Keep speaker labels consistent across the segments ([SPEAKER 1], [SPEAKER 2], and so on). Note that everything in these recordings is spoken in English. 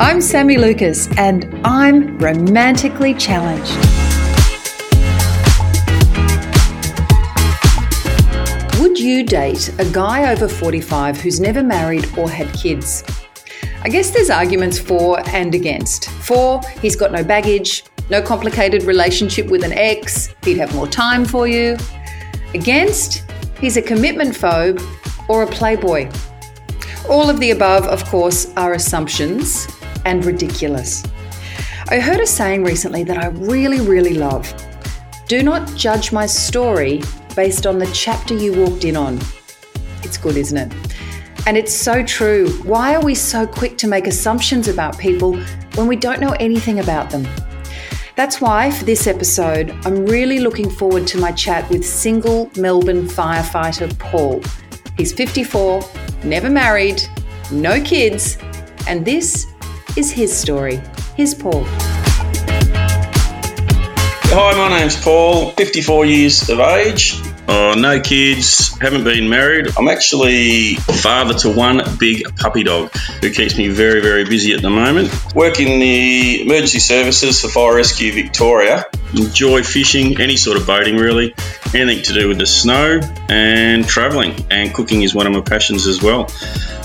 [SPEAKER 1] I'm Sami Lukis, and I'm romantically challenged. Would you date a guy over 45 who's never married or had kids? I guess there's arguments for and against. For, he's got no baggage, no complicated relationship with an ex, he'd have more time for you. Against, he's a commitment phobe or a playboy. All of the above, of course, are assumptions and ridiculous. I heard a saying recently that I really, really love Do not judge my story based on the chapter you walked in on. It's good, isn't it? And it's so true. Why are we so quick to make assumptions about people when we don't know anything about them? That's why, for this episode, I'm really looking forward to my chat with single Melbourne firefighter Paul. He's 54, never married, no kids, and this is his story. Here's Paul.
[SPEAKER 2] Hi, my name's Paul, 54 years of age. Oh, no kids, haven't been married. I'm actually father to one big puppy dog who keeps me very, very busy at the moment. Work in the emergency services for Fire Rescue Victoria. Enjoy fishing, any sort of boating really, anything to do with the snow and travelling. And cooking is one of my passions as well.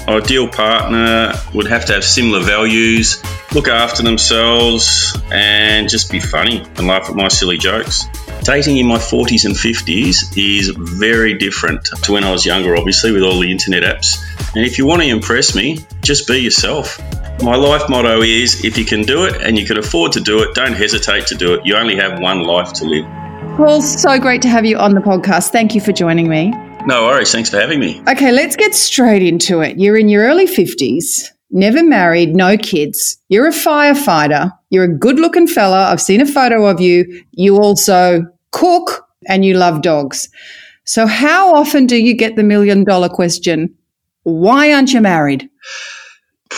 [SPEAKER 2] Ideal partner would have to have similar values, look after themselves, and just be funny and laugh at my silly jokes. Dating in my 40s and 50s is very different to when I was younger, obviously, with all the internet apps. And if you want to impress me, just be yourself. My life motto is if you can do it and you can afford to do it, don't hesitate to do it. You only have one life to live.
[SPEAKER 1] Paul, so great to have you on the podcast. Thank you for joining me.
[SPEAKER 2] No worries. Thanks for having me.
[SPEAKER 1] Okay, let's get straight into it. You're in your early 50s, never married, no kids. You're a firefighter. You're a good looking fella. I've seen a photo of you. You also cook and you love dogs. So, how often do you get the million dollar question? Why aren't you married?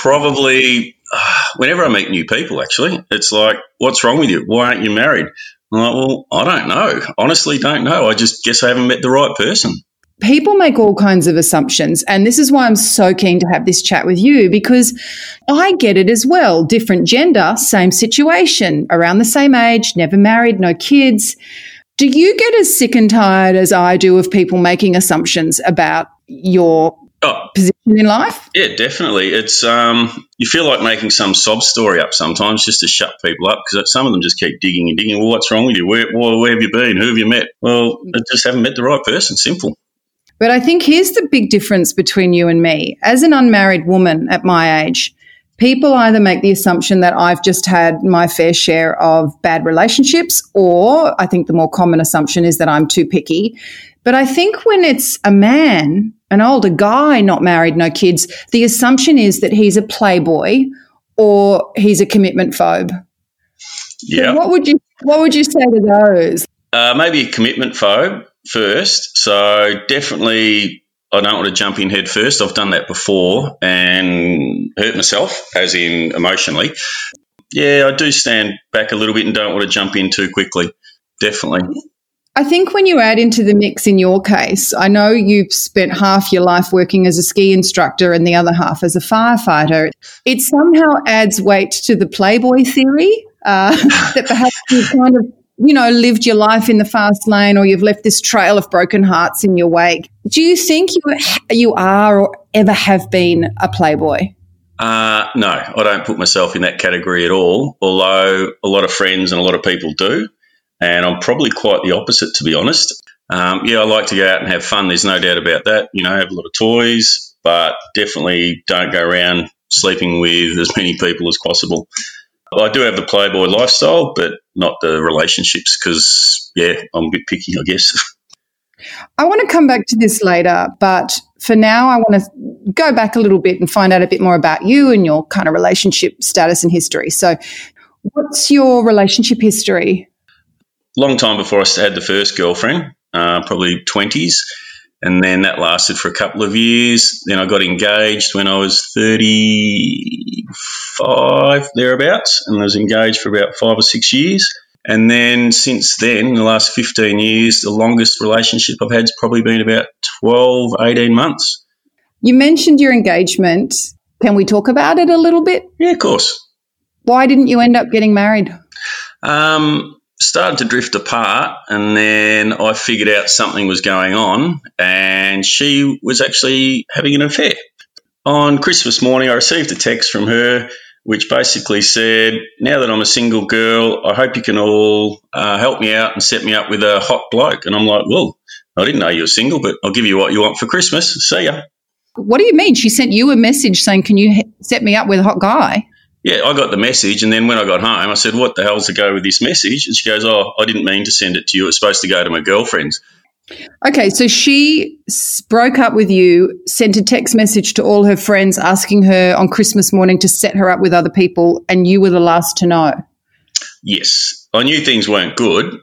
[SPEAKER 2] Probably uh, whenever I meet new people, actually. It's like, what's wrong with you? Why aren't you married? I'm like, well, I don't know. Honestly, don't know. I just guess I haven't met the right person.
[SPEAKER 1] People make all kinds of assumptions. And this is why I'm so keen to have this chat with you because I get it as well. Different gender, same situation, around the same age, never married, no kids. Do you get as sick and tired as I do of people making assumptions about your oh, position in life?
[SPEAKER 2] Yeah, definitely. It's um, you feel like making some sob story up sometimes just to shut people up because some of them just keep digging and digging. Well, what's wrong with you? Where, where have you been? Who have you met? Well, I just haven't met the right person. Simple.
[SPEAKER 1] But I think here's the big difference between you and me. As an unmarried woman at my age, people either make the assumption that I've just had my fair share of bad relationships, or I think the more common assumption is that I'm too picky. But I think when it's a man, an older guy, not married, no kids, the assumption is that he's a playboy or he's a commitment phobe.
[SPEAKER 2] Yeah.
[SPEAKER 1] So what would you What would you say to those?
[SPEAKER 2] Uh, maybe a commitment phobe first. So definitely I don't want to jump in head first. I've done that before and hurt myself, as in emotionally. Yeah, I do stand back a little bit and don't want to jump in too quickly. Definitely.
[SPEAKER 1] I think when you add into the mix in your case, I know you've spent half your life working as a ski instructor and the other half as a firefighter. It somehow adds weight to the Playboy theory uh, that perhaps you've kind of you know, lived your life in the fast lane or you've left this trail of broken hearts in your wake. Do you think you, you are or ever have been a playboy?
[SPEAKER 2] Uh, no, I don't put myself in that category at all, although a lot of friends and a lot of people do. And I'm probably quite the opposite, to be honest. Um, yeah, I like to go out and have fun. There's no doubt about that. You know, have a lot of toys, but definitely don't go around sleeping with as many people as possible. I do have the Playboy lifestyle, but not the relationships because, yeah, I'm a bit picky, I guess.
[SPEAKER 1] I want to come back to this later, but for now, I want to go back a little bit and find out a bit more about you and your kind of relationship status and history. So, what's your relationship history?
[SPEAKER 2] Long time before I had the first girlfriend, uh, probably 20s. And then that lasted for a couple of years. Then I got engaged when I was 35, thereabouts, and I was engaged for about five or six years. And then since then, the last 15 years, the longest relationship I've had has probably been about 12, 18 months.
[SPEAKER 1] You mentioned your engagement. Can we talk about it a little bit?
[SPEAKER 2] Yeah, of course.
[SPEAKER 1] Why didn't you end up getting married?
[SPEAKER 2] Um, started to drift apart, and then I figured out something was going on, and she was actually having an affair. On Christmas morning, I received a text from her which basically said, Now that I'm a single girl, I hope you can all uh, help me out and set me up with a hot bloke. And I'm like, Well, I didn't know you were single, but I'll give you what you want for Christmas. See ya.
[SPEAKER 1] What do you mean? She sent you a message saying, Can you set me up with a hot guy?
[SPEAKER 2] Yeah, I got the message. And then when I got home, I said, What the hell's the go with this message? And she goes, Oh, I didn't mean to send it to you. It was supposed to go to my girlfriends.
[SPEAKER 1] Okay, so she broke up with you, sent a text message to all her friends asking her on Christmas morning to set her up with other people, and you were the last to know.
[SPEAKER 2] Yes, I knew things weren't good.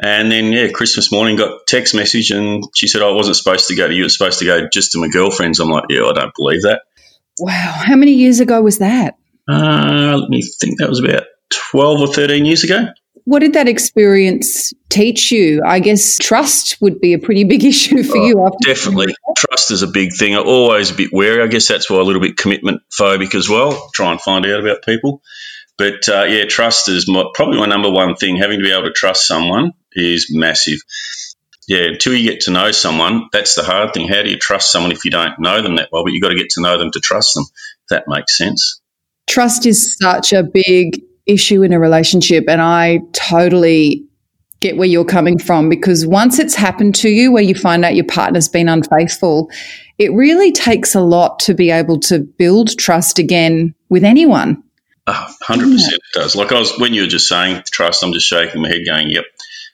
[SPEAKER 2] And then, yeah, Christmas morning got text message, and she said, oh, I wasn't supposed to go to you. It's supposed to go just to my girlfriends. I'm like, yeah, I don't believe that.
[SPEAKER 1] Wow. How many years ago was that?
[SPEAKER 2] Uh, let me think. That was about 12 or 13 years ago.
[SPEAKER 1] What did that experience teach you? I guess trust would be a pretty big issue for oh, you.
[SPEAKER 2] definitely. Trust is a big thing. I'm always a bit wary. I guess that's why a little bit commitment phobic as well. Try and find out about people. But uh, yeah, trust is my, probably my number one thing. Having to be able to trust someone is massive. Yeah, until you get to know someone, that's the hard thing. How do you trust someone if you don't know them that well? But you've got to get to know them to trust them. If that makes sense.
[SPEAKER 1] Trust is such a big issue in a relationship. And I totally get where you're coming from because once it's happened to you where you find out your partner's been unfaithful, it really takes a lot to be able to build trust again with anyone.
[SPEAKER 2] hundred percent, it does. Like I was when you were just saying trust, I'm just shaking my head, going, "Yep,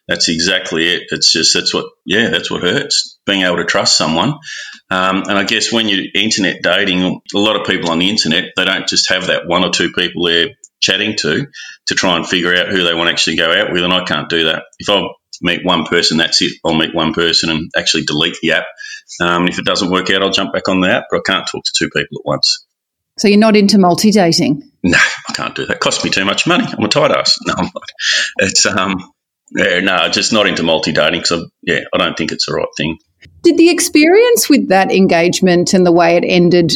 [SPEAKER 2] that's exactly it." It's just that's what, yeah, that's what hurts. Being able to trust someone, um, and I guess when you're internet dating, a lot of people on the internet they don't just have that one or two people they're chatting to to try and figure out who they want to actually go out with. And I can't do that. If I meet one person, that's it. I'll meet one person and actually delete the app. Um, if it doesn't work out, I'll jump back on the app, but I can't talk to two people at once.
[SPEAKER 1] So you're not into multi dating?
[SPEAKER 2] No, I can't do that. It costs me too much money. I'm a tight ass. No, I'm not. It's um, yeah, no, just not into multi dating because yeah, I don't think it's the right thing.
[SPEAKER 1] Did the experience with that engagement and the way it ended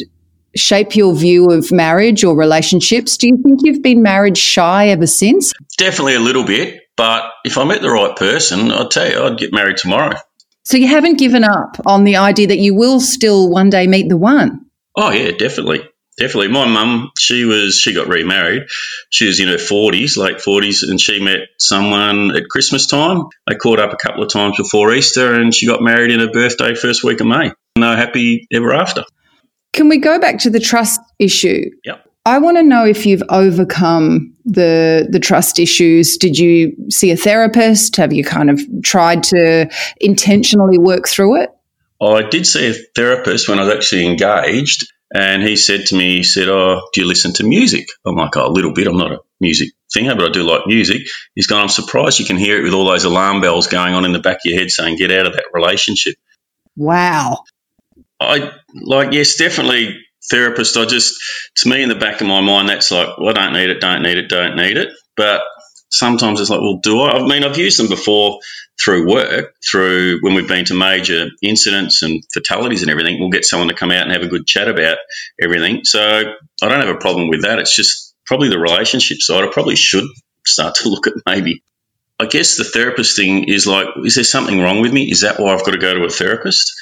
[SPEAKER 1] shape your view of marriage or relationships? Do you think you've been marriage shy ever since?
[SPEAKER 2] Definitely a little bit, but if I met the right person, I'd tell you I'd get married tomorrow.
[SPEAKER 1] So you haven't given up on the idea that you will still one day meet the one?
[SPEAKER 2] Oh yeah, definitely. Definitely. My mum, she was she got remarried. She was in her forties, late forties, and she met someone at Christmas time. They caught up a couple of times before Easter and she got married in her birthday first week of May. No happy ever after.
[SPEAKER 1] Can we go back to the trust issue?
[SPEAKER 2] Yep.
[SPEAKER 1] I want to know if you've overcome the the trust issues. Did you see a therapist? Have you kind of tried to intentionally work through it?
[SPEAKER 2] I did see a therapist when I was actually engaged, and he said to me, he said, "Oh, do you listen to music?" I'm like, "Oh, a little bit. I'm not a music thinger, but I do like music." He's gone, "I'm surprised you can hear it with all those alarm bells going on in the back of your head saying get out of that relationship."
[SPEAKER 1] Wow.
[SPEAKER 2] I like yes, definitely therapist. I just to me in the back of my mind that's like, well, I don't need it, don't need it, don't need it. But sometimes it's like, well, do I? I mean, I've used them before through work, through when we've been to major incidents and fatalities and everything. We'll get someone to come out and have a good chat about everything. So I don't have a problem with that. It's just probably the relationship side. I probably should start to look at maybe. I guess the therapist thing is like, is there something wrong with me? Is that why I've got to go to a therapist?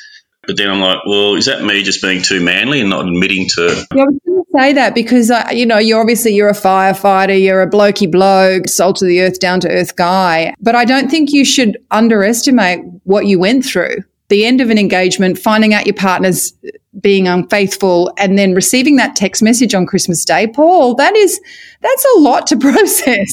[SPEAKER 2] But then I'm like, well, is that me just being too manly and not admitting to?
[SPEAKER 1] Yeah, I was going to say that because uh, you know you're obviously you're a firefighter, you're a blokey bloke, salt of the earth, down to earth guy. But I don't think you should underestimate what you went through. The end of an engagement, finding out your partner's being unfaithful, and then receiving that text message on Christmas Day, Paul. That is that's a lot to process.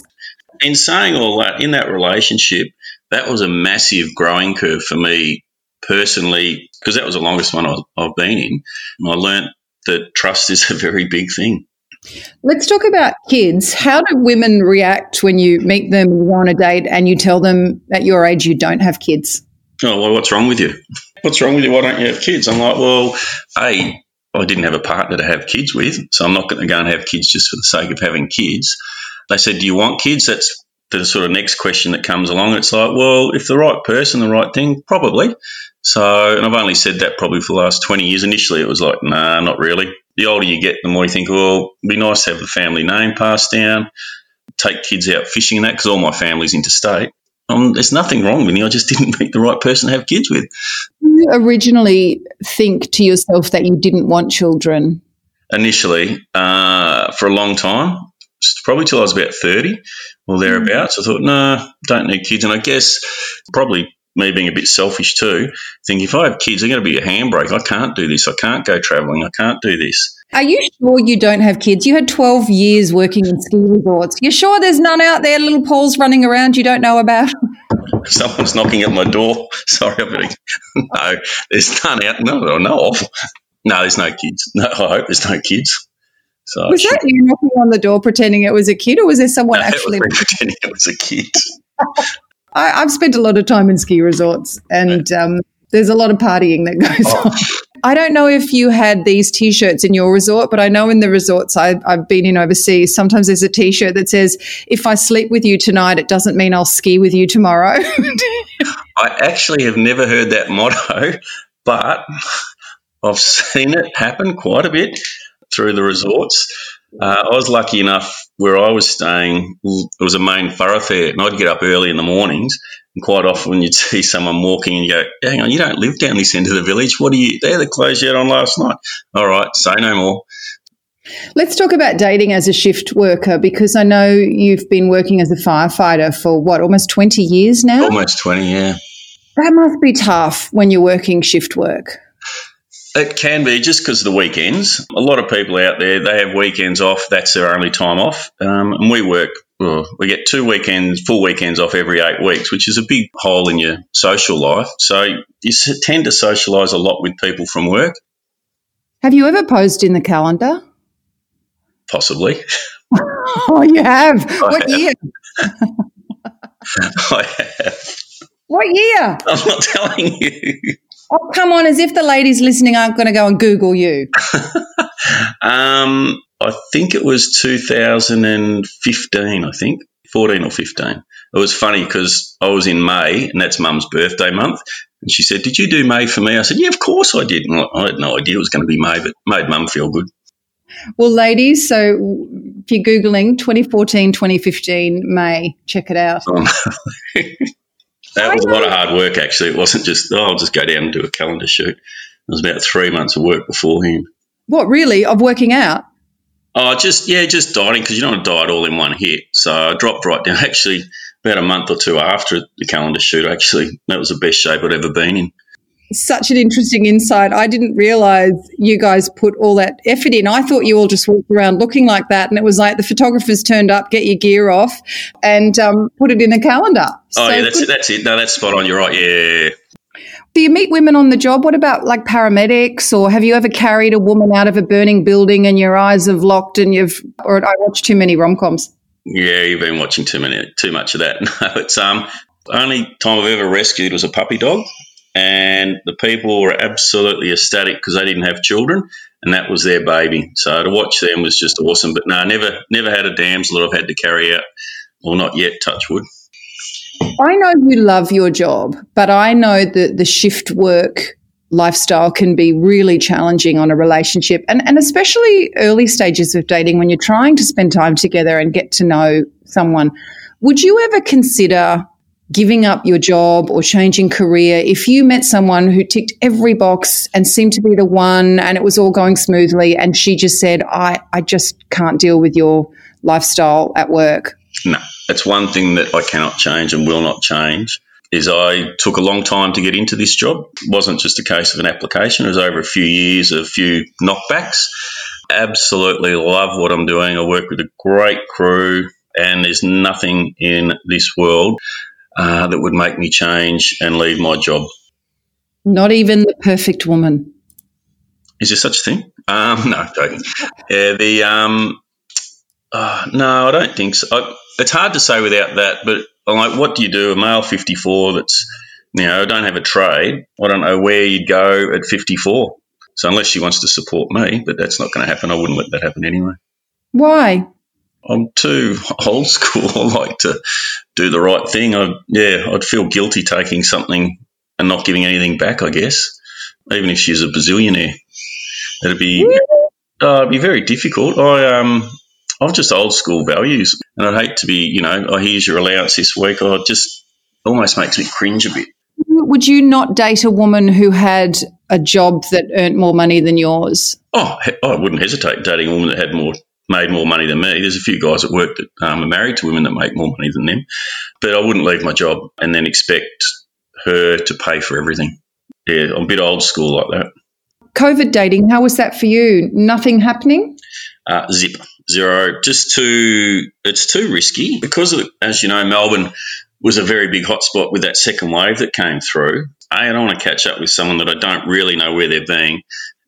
[SPEAKER 2] In saying all that, in that relationship, that was a massive growing curve for me personally, because that was the longest one I've been in, and I learned that trust is a very big thing.
[SPEAKER 1] Let's talk about kids. How do women react when you meet them, you on a date, and you tell them at your age you don't have kids?
[SPEAKER 2] Oh, well, what's wrong with you? What's wrong with you? Why don't you have kids? I'm like, well, A, I didn't have a partner to have kids with, so I'm not going to go and have kids just for the sake of having kids. They said, Do you want kids? That's the sort of next question that comes along. It's like, well, if the right person, the right thing, probably. So, and I've only said that probably for the last 20 years. Initially, it was like, nah, not really. the older you get, the more you think, well, it'd be nice to have the family name passed down, take kids out fishing and that, because all my family's interstate. Um, there's nothing wrong with me. I just didn't meet the right person to have kids with.
[SPEAKER 1] You originally think to yourself that you didn't want children?
[SPEAKER 2] Initially, uh, for a long time, probably till I was about 30 or thereabouts. I thought, no, don't need kids. And I guess probably me being a bit selfish too, think if I have kids, they're going to be a handbrake. I can't do this. I can't go travelling. I can't do this.
[SPEAKER 1] Are you sure you don't have kids? You had 12 years working in ski resorts. You're sure there's none out there, little Pauls running around you don't know about?
[SPEAKER 2] Someone's knocking at my door. Sorry, I'm better. No, there's none out. No, no of. No, there's no kids. No, I hope there's no kids.
[SPEAKER 1] So was that you knocking on the door pretending it was a kid, or was there someone
[SPEAKER 2] no,
[SPEAKER 1] actually
[SPEAKER 2] pretending it was a kid?
[SPEAKER 1] I, have spent a lot of time in ski resorts, and um, there's a lot of partying that goes oh. on. I don't know if you had these T-shirts in your resort, but I know in the resorts I, I've been in overseas, sometimes there's a T-shirt that says, "If I sleep with you tonight, it doesn't mean I'll ski with you tomorrow."
[SPEAKER 2] I actually have never heard that motto, but I've seen it happen quite a bit through the resorts. Uh, I was lucky enough where I was staying, it was a main thoroughfare, and I'd get up early in the mornings. And quite often you'd see someone walking and you go, Hang on, you don't live down this end of the village. What are you? They're the clothes you had on last night. All right, say no more.
[SPEAKER 1] Let's talk about dating as a shift worker because I know you've been working as a firefighter for what, almost 20 years now?
[SPEAKER 2] Almost 20, yeah.
[SPEAKER 1] That must be tough when you're working shift work.
[SPEAKER 2] It can be just because of the weekends. A lot of people out there, they have weekends off. That's their only time off. Um, and we work, we get two weekends, full weekends off every eight weeks, which is a big hole in your social life. So you tend to socialise a lot with people from work.
[SPEAKER 1] Have you ever posed in the calendar?
[SPEAKER 2] Possibly.
[SPEAKER 1] oh, you have. I what have. year?
[SPEAKER 2] I have.
[SPEAKER 1] What year?
[SPEAKER 2] I'm not telling you.
[SPEAKER 1] Oh, come on, as if the ladies listening aren't going to go and Google you.
[SPEAKER 2] um, I think it was 2015, I think, 14 or 15. It was funny because I was in May, and that's mum's birthday month. And she said, Did you do May for me? I said, Yeah, of course I did. And I had no idea it was going to be May, but made mum feel good.
[SPEAKER 1] Well, ladies, so if you're Googling 2014, 2015 May, check it out.
[SPEAKER 2] That was a lot of hard work, actually. It wasn't just, oh, I'll just go down and do a calendar shoot. It was about three months of work beforehand.
[SPEAKER 1] What, really? Of working out?
[SPEAKER 2] Oh, just, yeah, just dieting because you don't want to diet all in one hit. So I dropped right down. Actually, about a month or two after the calendar shoot, actually, that was the best shape I'd ever been in
[SPEAKER 1] such an interesting insight. I didn't realize you guys put all that effort in. I thought you all just walked around looking like that, and it was like the photographers turned up, get your gear off, and um, put it in a calendar. Oh
[SPEAKER 2] so yeah, that's it. That's it. No, that's spot on. You're right. Yeah.
[SPEAKER 1] Do you meet women on the job? What about like paramedics, or have you ever carried a woman out of a burning building and your eyes have locked and you've? Or I watch too many rom coms.
[SPEAKER 2] Yeah, you've been watching too many, too much of that. No, it's um, only time I've ever rescued was a puppy dog and the people were absolutely ecstatic because they didn't have children, and that was their baby. So to watch them was just awesome. But no, I never, never had a damsel that I've had to carry out, or not yet. Touch wood.
[SPEAKER 1] I know you love your job, but I know that the shift work lifestyle can be really challenging on a relationship and, and especially early stages of dating when you're trying to spend time together and get to know someone. Would you ever consider giving up your job or changing career, if you met someone who ticked every box and seemed to be the one and it was all going smoothly and she just said, I, I just can't deal with your lifestyle at work?
[SPEAKER 2] No, that's one thing that I cannot change and will not change. Is I took a long time to get into this job. It wasn't just a case of an application. It was over a few years, a few knockbacks. Absolutely love what I'm doing. I work with a great crew, and there's nothing in this world uh, that would make me change and leave my job.
[SPEAKER 1] Not even the perfect woman.
[SPEAKER 2] Is there such a thing? Um, no, joking. Yeah, the um, uh, no, I don't think so. I, it's hard to say without that, but I'm like, what do you do? A male 54 that's you know, I don't have a trade. I don't know where you'd go at 54. So unless she wants to support me, but that's not going to happen. I wouldn't let that happen anyway.
[SPEAKER 1] Why?
[SPEAKER 2] I'm too old school. I like to do the right thing. I yeah, I'd feel guilty taking something and not giving anything back. I guess, even if she's a bazillionaire, it'd be Uh, it'd be very difficult. I um, I've just old school values, and I'd hate to be, you know, oh, here's your allowance this week. Oh, it just almost makes me cringe a bit.
[SPEAKER 1] Would you not date a woman who had a job that earned more money than yours?
[SPEAKER 2] Oh, I wouldn't hesitate dating a woman that had more made more money than me. There's a few guys at work that um, are married to women that make more money than them, but I wouldn't leave my job and then expect her to pay for everything. Yeah, I'm a bit old school like that.
[SPEAKER 1] COVID dating, how was that for you? Nothing happening?
[SPEAKER 2] Uh, zip, zero. Just too, it's too risky because, of, as you know, Melbourne was a very big hotspot with that second wave that came through. A, I don't want to catch up with someone that I don't really know where they're being.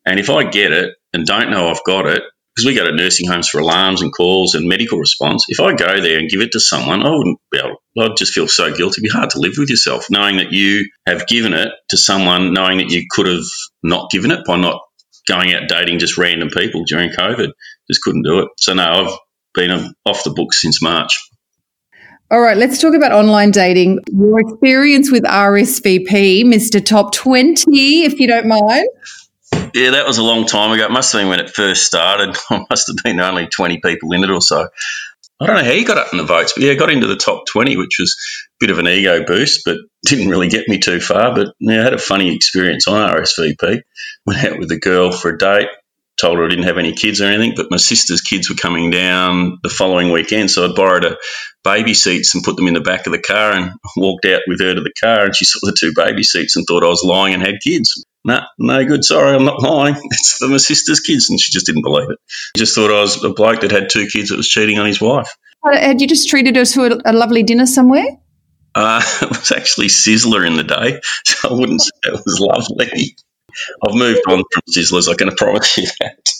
[SPEAKER 2] And if I get it and don't know I've got it, because we go to nursing homes for alarms and calls and medical response. If I go there and give it to someone, I wouldn't be able. I'd just feel so guilty. It'd be hard to live with yourself, knowing that you have given it to someone, knowing that you could have not given it by not going out dating just random people during COVID. Just couldn't do it. So no, I've been um, off the books since March.
[SPEAKER 1] All right, let's talk about online dating. Your experience with RSVP, Mr. Top 20, if you don't mind.
[SPEAKER 2] Yeah, that was a long time ago. It must have been when it first started. I must have been only 20 people in it or so. I don't know how you got up in the votes, but yeah, got into the top 20, which was a bit of an ego boost, but didn't really get me too far. But yeah, I had a funny experience on RSVP. Went out with a girl for a date, told her I didn't have any kids or anything, but my sister's kids were coming down the following weekend. So I borrowed a baby seats and put them in the back of the car and walked out with her to the car. And she saw the two baby seats and thought I was lying and had kids no, no good. Sorry, I'm not lying. It's for my sister's kids. And she just didn't believe it. She just thought I was a bloke that had two kids that was cheating on his wife.
[SPEAKER 1] Had you just treated her to a, a lovely dinner somewhere?
[SPEAKER 2] Uh, it was actually Sizzler in the day, so I wouldn't say it was lovely. I've moved on from Sizzlers, I can promise you that.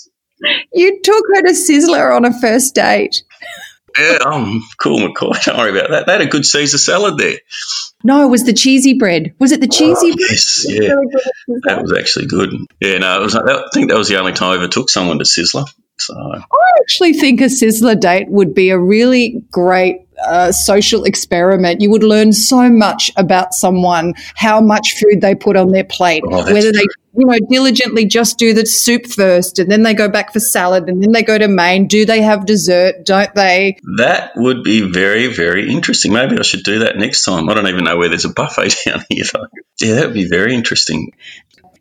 [SPEAKER 1] You took her to Sizzler on a first date.
[SPEAKER 2] Yeah, I'm cool, McCoy. Don't worry about that. They had a good Caesar salad there.
[SPEAKER 1] No, it was the cheesy bread. Was it the ah, cheesy oh, bread?
[SPEAKER 2] Yes, yeah. That was actually good. Yeah, no, it was. I think that was the only time I ever took someone to Sizzler. So I
[SPEAKER 1] actually think a Sizzler date would be a really great uh, social experiment. You would learn so much about someone, how much food they put on their plate, oh, whether true. they you know diligently just do the soup first and then they go back for salad and then they go to main. Do they have dessert? Don't they?
[SPEAKER 2] That would be very very interesting. Maybe I should do that next time. I don't even know where there's a buffet down here though. Yeah, that would be very interesting.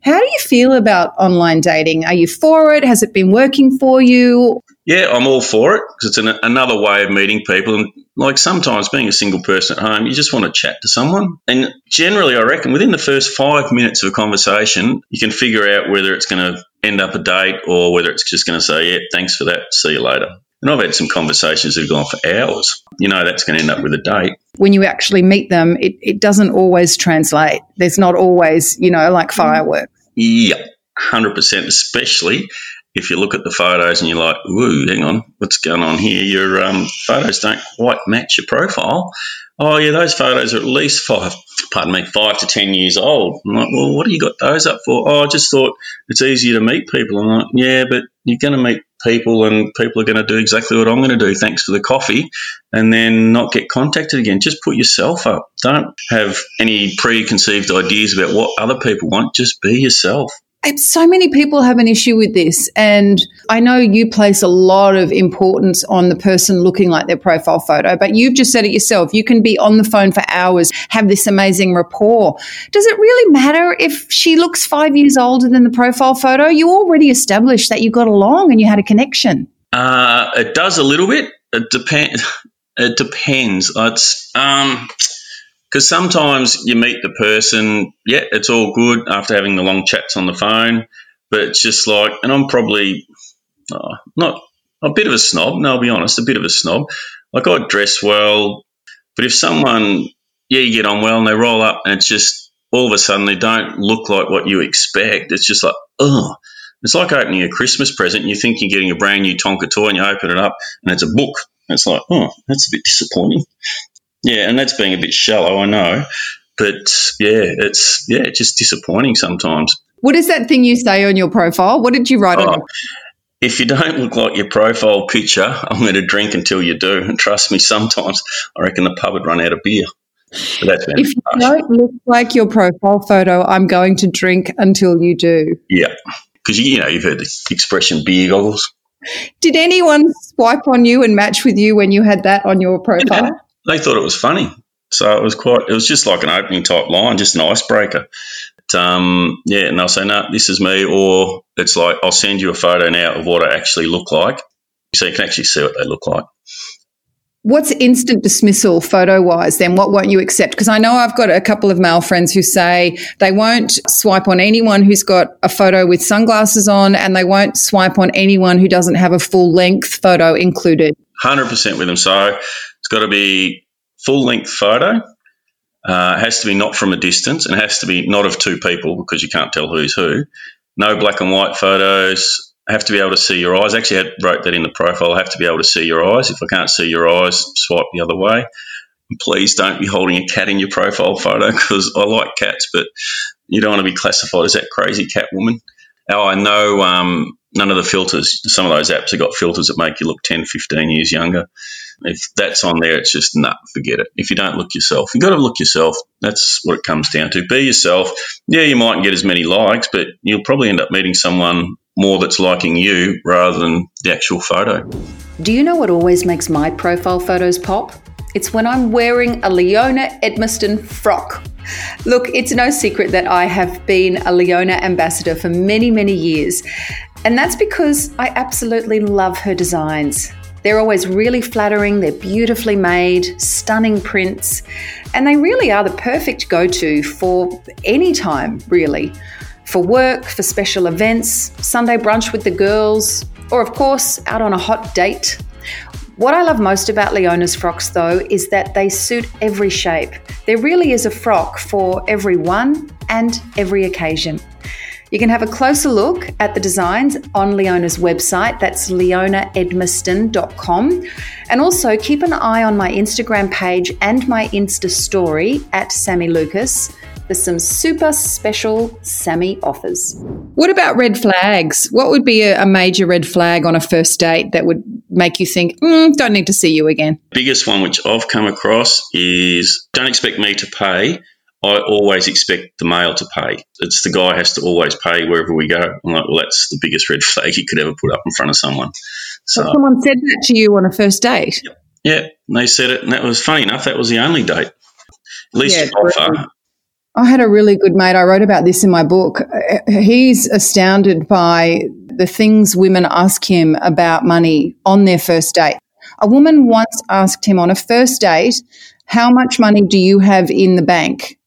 [SPEAKER 1] How do you feel about online dating? Are you for it? Has it been working for you?
[SPEAKER 2] Yeah, I'm all for it because it's an, another way of meeting people. And like sometimes being a single person at home, you just want to chat to someone. And generally, I reckon within the first five minutes of a conversation, you can figure out whether it's going to end up a date or whether it's just going to say, yeah, thanks for that. See you later. And I've had some conversations that have gone for hours. You know, that's going to end up with a date.
[SPEAKER 1] When you actually meet them, it, it doesn't always translate. There's not always, you know, like fireworks.
[SPEAKER 2] Yeah, 100%, especially if you look at the photos and you're like, "Woo, hang on, what's going on here? Your um, photos don't quite match your profile." Oh yeah, those photos are at least five, pardon me, five to ten years old. I'm like, well, what do you got those up for? Oh, I just thought it's easier to meet people. I'm like, yeah, but you're going to meet people and people are going to do exactly what I'm going to do. Thanks for the coffee. And then not get contacted again. Just put yourself up. Don't have any preconceived ideas about what other people want. Just be yourself
[SPEAKER 1] so many people have an issue with this. And I know you place a lot of importance on the person looking like their profile photo, but you've just said it yourself. You can be on the phone for hours, have this amazing rapport. Does it really matter if she looks five years older than the profile photo? You already established that you got along and you had a connection.
[SPEAKER 2] Uh, it does a little bit. It depends. It depends. It's um, because sometimes you meet the person, yeah, it's all good after having the long chats on the phone, but it's just like, and I'm probably oh, not a bit of a snob. No, I'll be honest, a bit of a snob. Like I dress well, but if someone, yeah, you get on well and they roll up and it's just all of a sudden they don't look like what you expect. It's just like, oh, it's like opening a Christmas present. and You think you're getting a brand new Tonka toy and you open it up and it's a book. it's like, oh, that's a bit disappointing. Yeah, and that's being a bit shallow, I know. But yeah, it's yeah, just disappointing sometimes.
[SPEAKER 1] What is that thing you say on your profile? What did you write oh, on?
[SPEAKER 2] If you don't look like your profile picture, I'm going to drink until you do. And trust me, sometimes I reckon the pub would run out of beer.
[SPEAKER 1] if you harsh. don't look like your profile photo, I'm going to drink until you do.
[SPEAKER 2] Yeah. because you, you know you've heard the expression beer goggles.
[SPEAKER 1] Did anyone swipe on you and match with you when you had that on your profile?
[SPEAKER 2] They thought it was funny. So it was quite, it was just like an opening type line, just an icebreaker. But, um, yeah, and they'll say, no, this is me. Or it's like, I'll send you a photo now of what I actually look like. So you can actually see what they look like.
[SPEAKER 1] What's instant dismissal photo wise then? What won't you accept? Because I know I've got a couple of male friends who say they won't swipe on anyone who's got a photo with sunglasses on and they won't swipe on anyone who doesn't have a full length photo included.
[SPEAKER 2] 100% with them. So it's got to be full length photo. Uh, has to be not from a distance and has to be not of two people because you can't tell who's who. No black and white photos I have to be able to see your eyes. Actually, I wrote that in the profile. I have to be able to see your eyes. If I can't see your eyes, swipe the other way. And please don't be holding a cat in your profile photo because I like cats, but you don't want to be classified as that crazy cat woman. Oh, I know um, none of the filters. Some of those apps have got filters that make you look 10, 15 years younger. If that's on there, it's just nah, forget it. If you don't look yourself, you got to look yourself. That's what it comes down to. Be yourself. Yeah, you mightn't get as many likes, but you'll probably end up meeting someone more that's liking you rather than the actual photo.
[SPEAKER 1] Do you know what always makes my profile photos pop? It's when I'm wearing a Leona Edmiston frock. Look, it's no secret that I have been a Leona ambassador for many, many years. And that's because I absolutely love her designs. They're always really flattering, they're beautifully made, stunning prints, and they really are the perfect go to for any time, really for work, for special events, Sunday brunch with the girls, or of course, out on a hot date. What I love most about Leona's frocks, though, is that they suit every shape. There really is a frock for every one and every occasion. You can have a closer look at the designs on Leona's website. That's leonaedmiston.com. And also keep an eye on my Instagram page and my Insta story at Sami Lukis for some super special Sami offers. What about red flags? What would be a, a major red flag on a first date that would make you think, mm, don't need to see you again?
[SPEAKER 2] Biggest one which I've come across is don't expect me to pay. I always expect the male to pay. It's the guy has to always pay wherever we go. I'm like, well, that's the biggest red flag you could ever put up in front of someone.
[SPEAKER 1] So, but someone said that to you on a first date.
[SPEAKER 2] Yeah, they said it, and that was funny enough. That was the only date. At least yeah, offer.
[SPEAKER 1] I had a really good mate. I wrote about this in my book. He's astounded by the things women ask him about money on their first date. A woman once asked him on a first date, How much money do you have in the bank?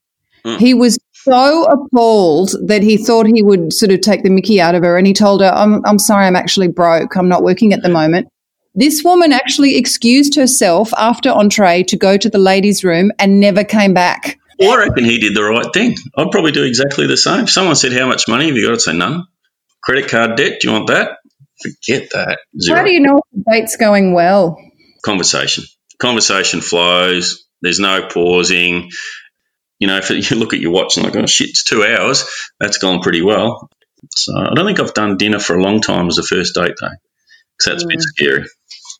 [SPEAKER 1] Mm. He was so appalled that he thought he would sort of take the mickey out of her. And he told her, I'm, I'm sorry, I'm actually broke. I'm not working at the moment. This woman actually excused herself after entree to go to the ladies' room and never came back.
[SPEAKER 2] Well, I reckon he did the right thing. I'd probably do exactly the same. If someone said, How much money have you got? I'd say, None. Credit card debt, do you want that? Forget that.
[SPEAKER 1] Zero. How do you know if the date's going well?
[SPEAKER 2] Conversation. Conversation flows. There's no pausing. You know, if you look at your watch and like, oh shit, it's two hours, that's gone pretty well. So I don't think I've done dinner for a long time as a first date though, because that's mm. a bit mm. scary.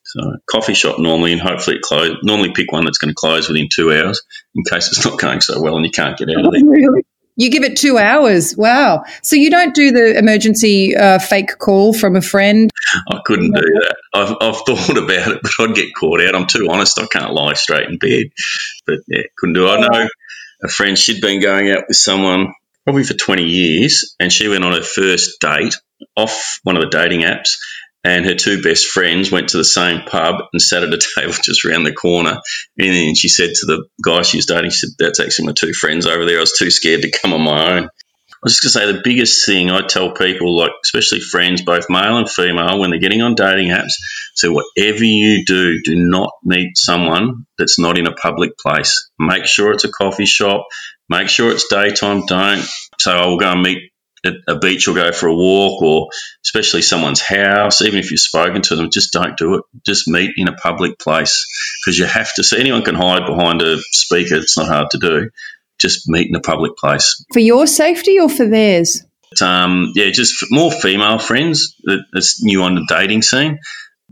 [SPEAKER 2] So coffee shop normally, and hopefully it close. Normally pick one that's going to close within two hours in case it's not going so well and you can't get out of there.
[SPEAKER 1] Really? You give it two hours. Wow. So you don't do the emergency uh, fake call from a friend?
[SPEAKER 2] I couldn't do that. I've, I've, thought about it, but I'd get caught out. I'm too honest. I can't lie straight in bed. But yeah, couldn't do it. I know a friend, she'd been going out with someone probably for 20 years, and she went on her first date off one of the dating apps and her two best friends went to the same pub and sat at a table just around the corner. And she said to the guy she was dating, she said, That's actually my two friends over there. I was too scared to come on my own. Was just going to say the biggest thing I tell people, like especially friends, both male and female, when they're getting on dating apps, so whatever you do, do not meet someone that's not in a public place. Make sure it's a coffee shop. Make sure it's daytime. Don't say, I will go and meet at a beach or go for a walk or especially someone's house, even if you've spoken to them, just don't do it. Just meet in a public place because you have to see anyone can hide behind a speaker. It's not hard to do. Just meet in a public place.
[SPEAKER 1] For your safety or for theirs?
[SPEAKER 2] Um, yeah, just more female friends that that's new on the dating scene.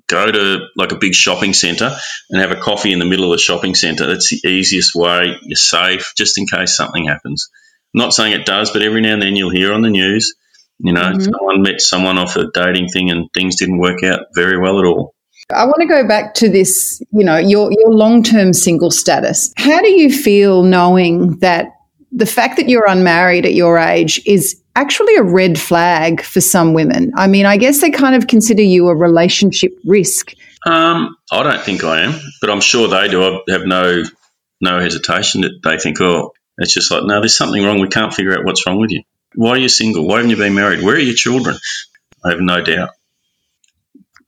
[SPEAKER 2] Go to like a big shopping centre and have a coffee in the middle of the shopping centre. That's the easiest way. You're safe just in case something happens. I'm not saying it does, but every now and then you'll hear on the news You know, mm-hmm. someone met someone off a dating thing and things didn't work out very well at all.
[SPEAKER 1] I want to go back to this, you know, your your long-term single status. How do you feel knowing that the fact that you're unmarried at your age is actually a red flag for some women? I mean, I guess they kind of consider you a relationship risk.
[SPEAKER 2] Um, I don't think I am, but I'm sure they do. I have no no hesitation that they think, oh, it's just like, no, there's something wrong. We can't figure out what's wrong with you. Why are you single? Why haven't you been married? Where are your children? I have no doubt.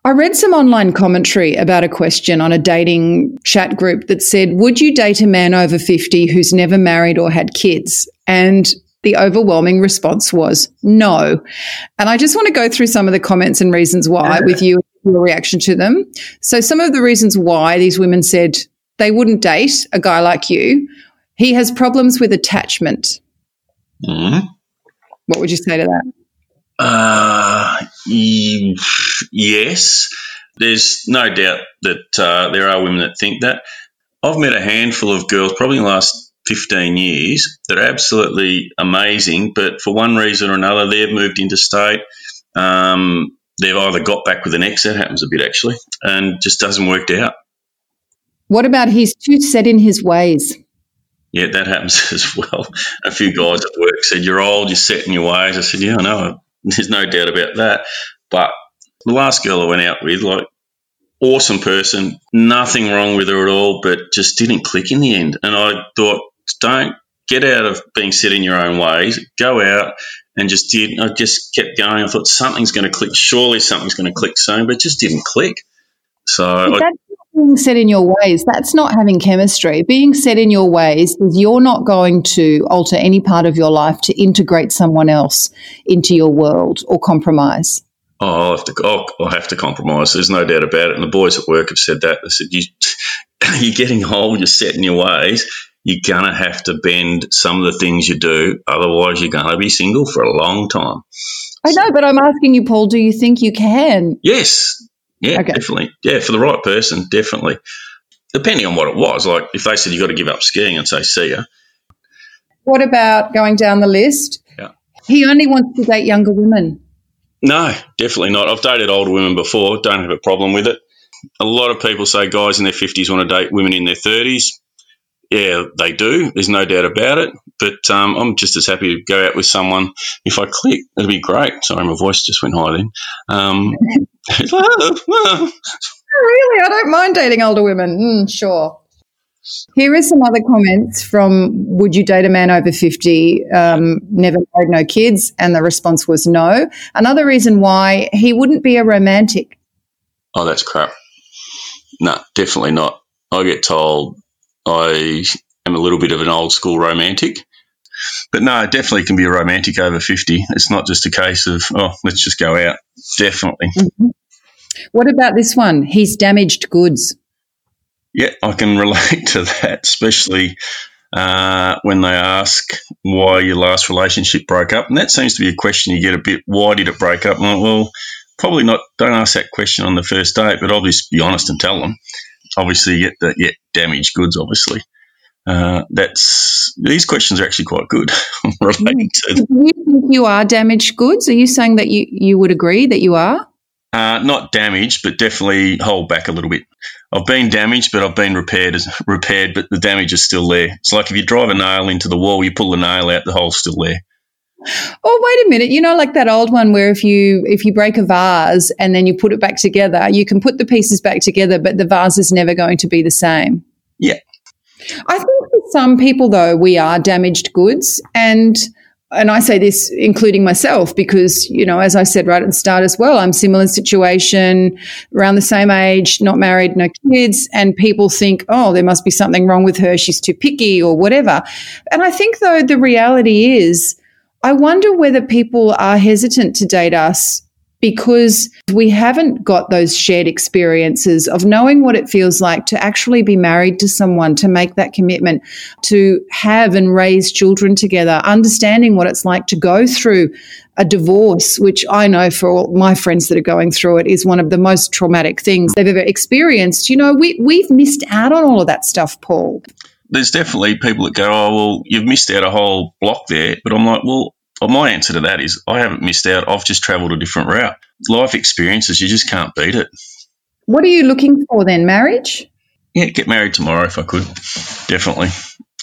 [SPEAKER 1] I read some online commentary about a question on a dating chat group that said, Would you date a man over 50 who's never married or had kids? And the overwhelming response was no. And I just want to go through some of the comments and reasons why with you, your reaction to them. So, some of the reasons why these women said they wouldn't date a guy like you. He has problems with attachment.
[SPEAKER 2] Mm-hmm.
[SPEAKER 1] What would you say to that?
[SPEAKER 2] Uh, yes. There's no doubt that uh, there are women that think that. I've met a handful of girls, probably in the last 15 years, that are absolutely amazing, but for one reason or another, they've moved interstate. Um, they've either got back with an ex, that happens a bit actually, and just doesn't work out.
[SPEAKER 1] What about he's too set in his ways?
[SPEAKER 2] Yeah, that happens as well. A few guys at work said, You're old, you're set in your ways. I said, Yeah, I know. There's no doubt about that. But the last girl I went out with, like, awesome person, nothing wrong with her at all, but just didn't click in the end. And I thought, don't get out of being set in your own ways. Go out and just did. I just kept going. I thought something's going to click. Surely something's going to click soon, but it just didn't click. So I,
[SPEAKER 1] being set in your ways, that's not having chemistry. Being set in your ways is you're not going to alter any part of your life to integrate someone else into your world or compromise.
[SPEAKER 2] Oh, I'll have to. Oh, I'll have to compromise. There's no doubt about it. And the boys at work have said that. They said you, you're getting old. You're set in your ways. You're gonna have to bend some of the things you do. Otherwise, you're gonna be single for a long time.
[SPEAKER 1] I know, but I'm asking you, Paul. Do you think you can?
[SPEAKER 2] Yes, yeah, okay. definitely. Yeah, for the right person, definitely. Depending on what it was, like if they said you've got to give up skiing and say see ya.
[SPEAKER 1] What about going down the list?
[SPEAKER 2] Yeah.
[SPEAKER 1] He only wants to date younger women.
[SPEAKER 2] No, definitely not. I've dated older women before. Don't have a problem with it. A lot of people say guys in their fifties want to date women in their thirties. Yeah, they do. There's no doubt about it. But um, I'm just as happy to go out with someone if I click. It'd be great. Sorry, my voice just went high then. Um,
[SPEAKER 1] really? I don't mind dating older women. Mm, sure. Here are some other comments from Would you date a man over 50, um, never married, no kids? And the response was no. Another reason why he wouldn't be a romantic.
[SPEAKER 2] Oh, that's crap. No, definitely not. I get told I am a little bit of an old school romantic. But no, it definitely can be a romantic over 50. It's not just a case of, oh, let's just go out. Definitely. Mm-hmm.
[SPEAKER 1] What about this one? He's damaged goods.
[SPEAKER 2] Yeah, I can relate to that, especially uh, when they ask why your last relationship broke up. And that seems to be a question you get a bit why did it break up? Like, well, probably not. Don't ask that question on the first date, but obviously be honest and tell them. Obviously, you get the yeah, damaged goods, obviously. Uh, that's these questions are actually quite good relating to.
[SPEAKER 1] Do you think you are damaged goods? Are you saying that you, you would agree that you are?
[SPEAKER 2] Uh, not damaged, but definitely hold back a little bit. I've been damaged, but I've been repaired. Repaired, but the damage is still there. It's like if you drive a nail into the wall, you pull the nail out, the hole's still there.
[SPEAKER 1] Oh, wait a minute. You know, like that old one where if you if you break a vase and then you put it back together, you can put the pieces back together, but the vase is never going to be the same.
[SPEAKER 2] Yeah,
[SPEAKER 1] I think for some people, though, we are damaged goods. And and I say this including myself because, you know, as I said right at the start as well, I'm similar situation, around the same age, not married, no kids, and people think, oh, there must be something wrong with her, she's too picky or whatever. And I think though the reality is I wonder whether people are hesitant to date us because we haven't got those shared experiences of knowing what it feels like to actually be married to someone, to make that commitment, to have and raise children together, understanding what it's like to go through a divorce, which I know for all my friends that are going through it is one of the most traumatic things they've ever experienced. You know, we, we've missed out on all of that stuff, Paul.
[SPEAKER 2] There's definitely people that go, oh, well, you've missed out a whole block there. But I'm like, well, well, my answer to that is I haven't missed out. I've just travelled a different route. Life experiences, you just can't beat it.
[SPEAKER 1] What are you looking for then? Marriage?
[SPEAKER 2] Yeah, get married tomorrow if I could. Definitely.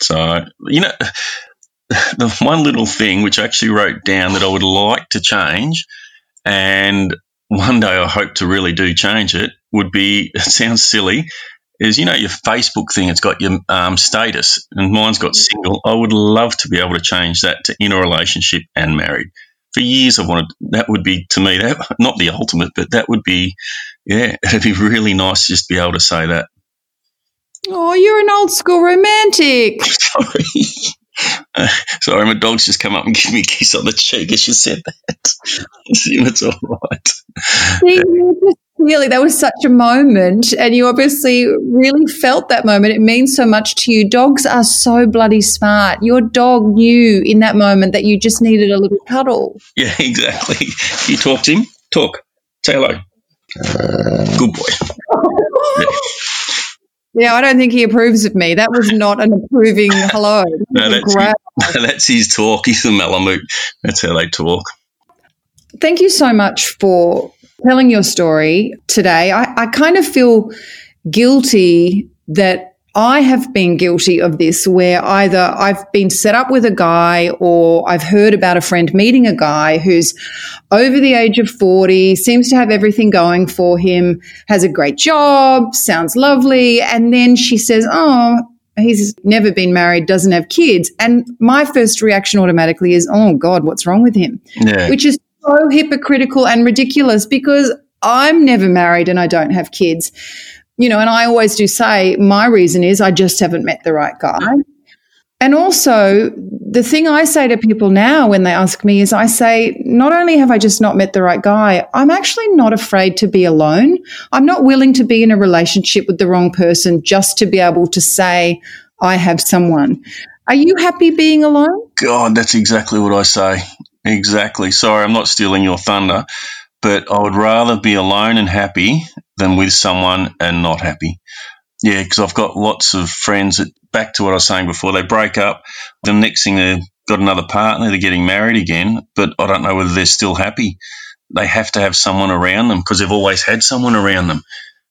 [SPEAKER 2] So, you know, the one little thing which I actually wrote down that I would like to change, and one day I hope to really do change it, would be it sounds silly, is you know your Facebook thing. It's got your um, status, and mine's got single. I would love to be able to change that to in a relationship and married. For years, I wanted that would be to me that not the ultimate, but that would be yeah, it'd be really nice just to be able to say that.
[SPEAKER 1] Oh, you're an old school romantic.
[SPEAKER 2] Sorry. Uh, sorry, my dog's just come up and give me a kiss on the cheek as you said that. I assume it's all right.
[SPEAKER 1] Really, that was such a moment, and you obviously really felt that moment. It means so much to you. Dogs are so bloody smart. Your dog knew in that moment that you just needed a little cuddle.
[SPEAKER 2] Yeah, exactly. You talk to him. Talk. Say hello. Uh, Good boy.
[SPEAKER 1] yeah. yeah. I don't think he approves of me. That was not an approving hello.
[SPEAKER 2] no, that's, his, that's his talk. He's a Malamute. That's how they talk.
[SPEAKER 1] Thank you so much for telling your story today, I, I kind of feel guilty that I have been guilty of this where either I've been set up with a guy or I've heard about a friend meeting a guy who's over the age of 40, seems to have everything going for him, has a great job, sounds lovely. And then she says, Oh, he's never been married, doesn't have kids. And my first reaction automatically is, Oh God, what's wrong with him? Yeah. Which is so hypocritical and ridiculous because I'm never married and I don't have kids. You know, and I always do say my reason is I just haven't met the right guy. And also, the thing I say to people now when they ask me is I say, not only have I just not met the right guy, I'm actually not afraid to be alone. I'm not willing to be in a relationship with the wrong person just to be able to say, I have someone. Are you happy being alone?
[SPEAKER 2] God, that's exactly what I say. Exactly. Sorry, I'm not stealing your thunder, but I would rather be alone and happy than with someone and not happy. Yeah, because I've got lots of friends that, back to what I was saying before, they break up. The next thing they've got another partner, they're getting married again, but I don't know whether they're still happy. They have to have someone around them because they've always had someone around them.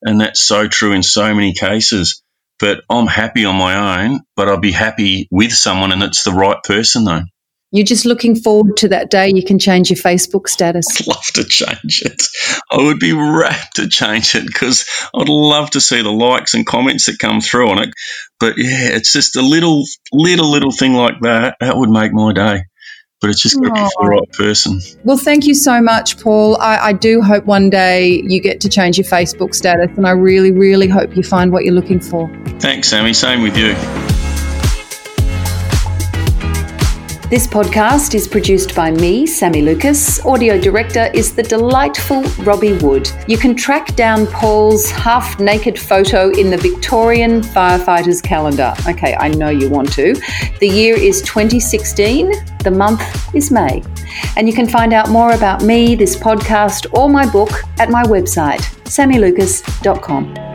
[SPEAKER 2] And that's so true in so many cases. But I'm happy on my own, but I'll be happy with someone and it's the right person though.
[SPEAKER 1] You're just looking forward to that day you can change your Facebook status.
[SPEAKER 2] I'd love to change it. I would be rapt to change it because I'd love to see the likes and comments that come through on it. But yeah, it's just a little, little, little thing like that. That would make my day. But it's just got to be for the right person.
[SPEAKER 1] Well, thank you so much, Paul. I, I do hope one day you get to change your Facebook status, and I really, really hope you find what you're looking for.
[SPEAKER 2] Thanks, Sami. Same with you.
[SPEAKER 1] This podcast is produced by me, Sami Lukis. Audio director is the delightful Robbie Wood. You can track down Paul's half naked photo in the Victorian Firefighters calendar. Okay, I know you want to. The year is 2016, the month is May. And you can find out more about me, this podcast, or my book at my website, samilukis.com.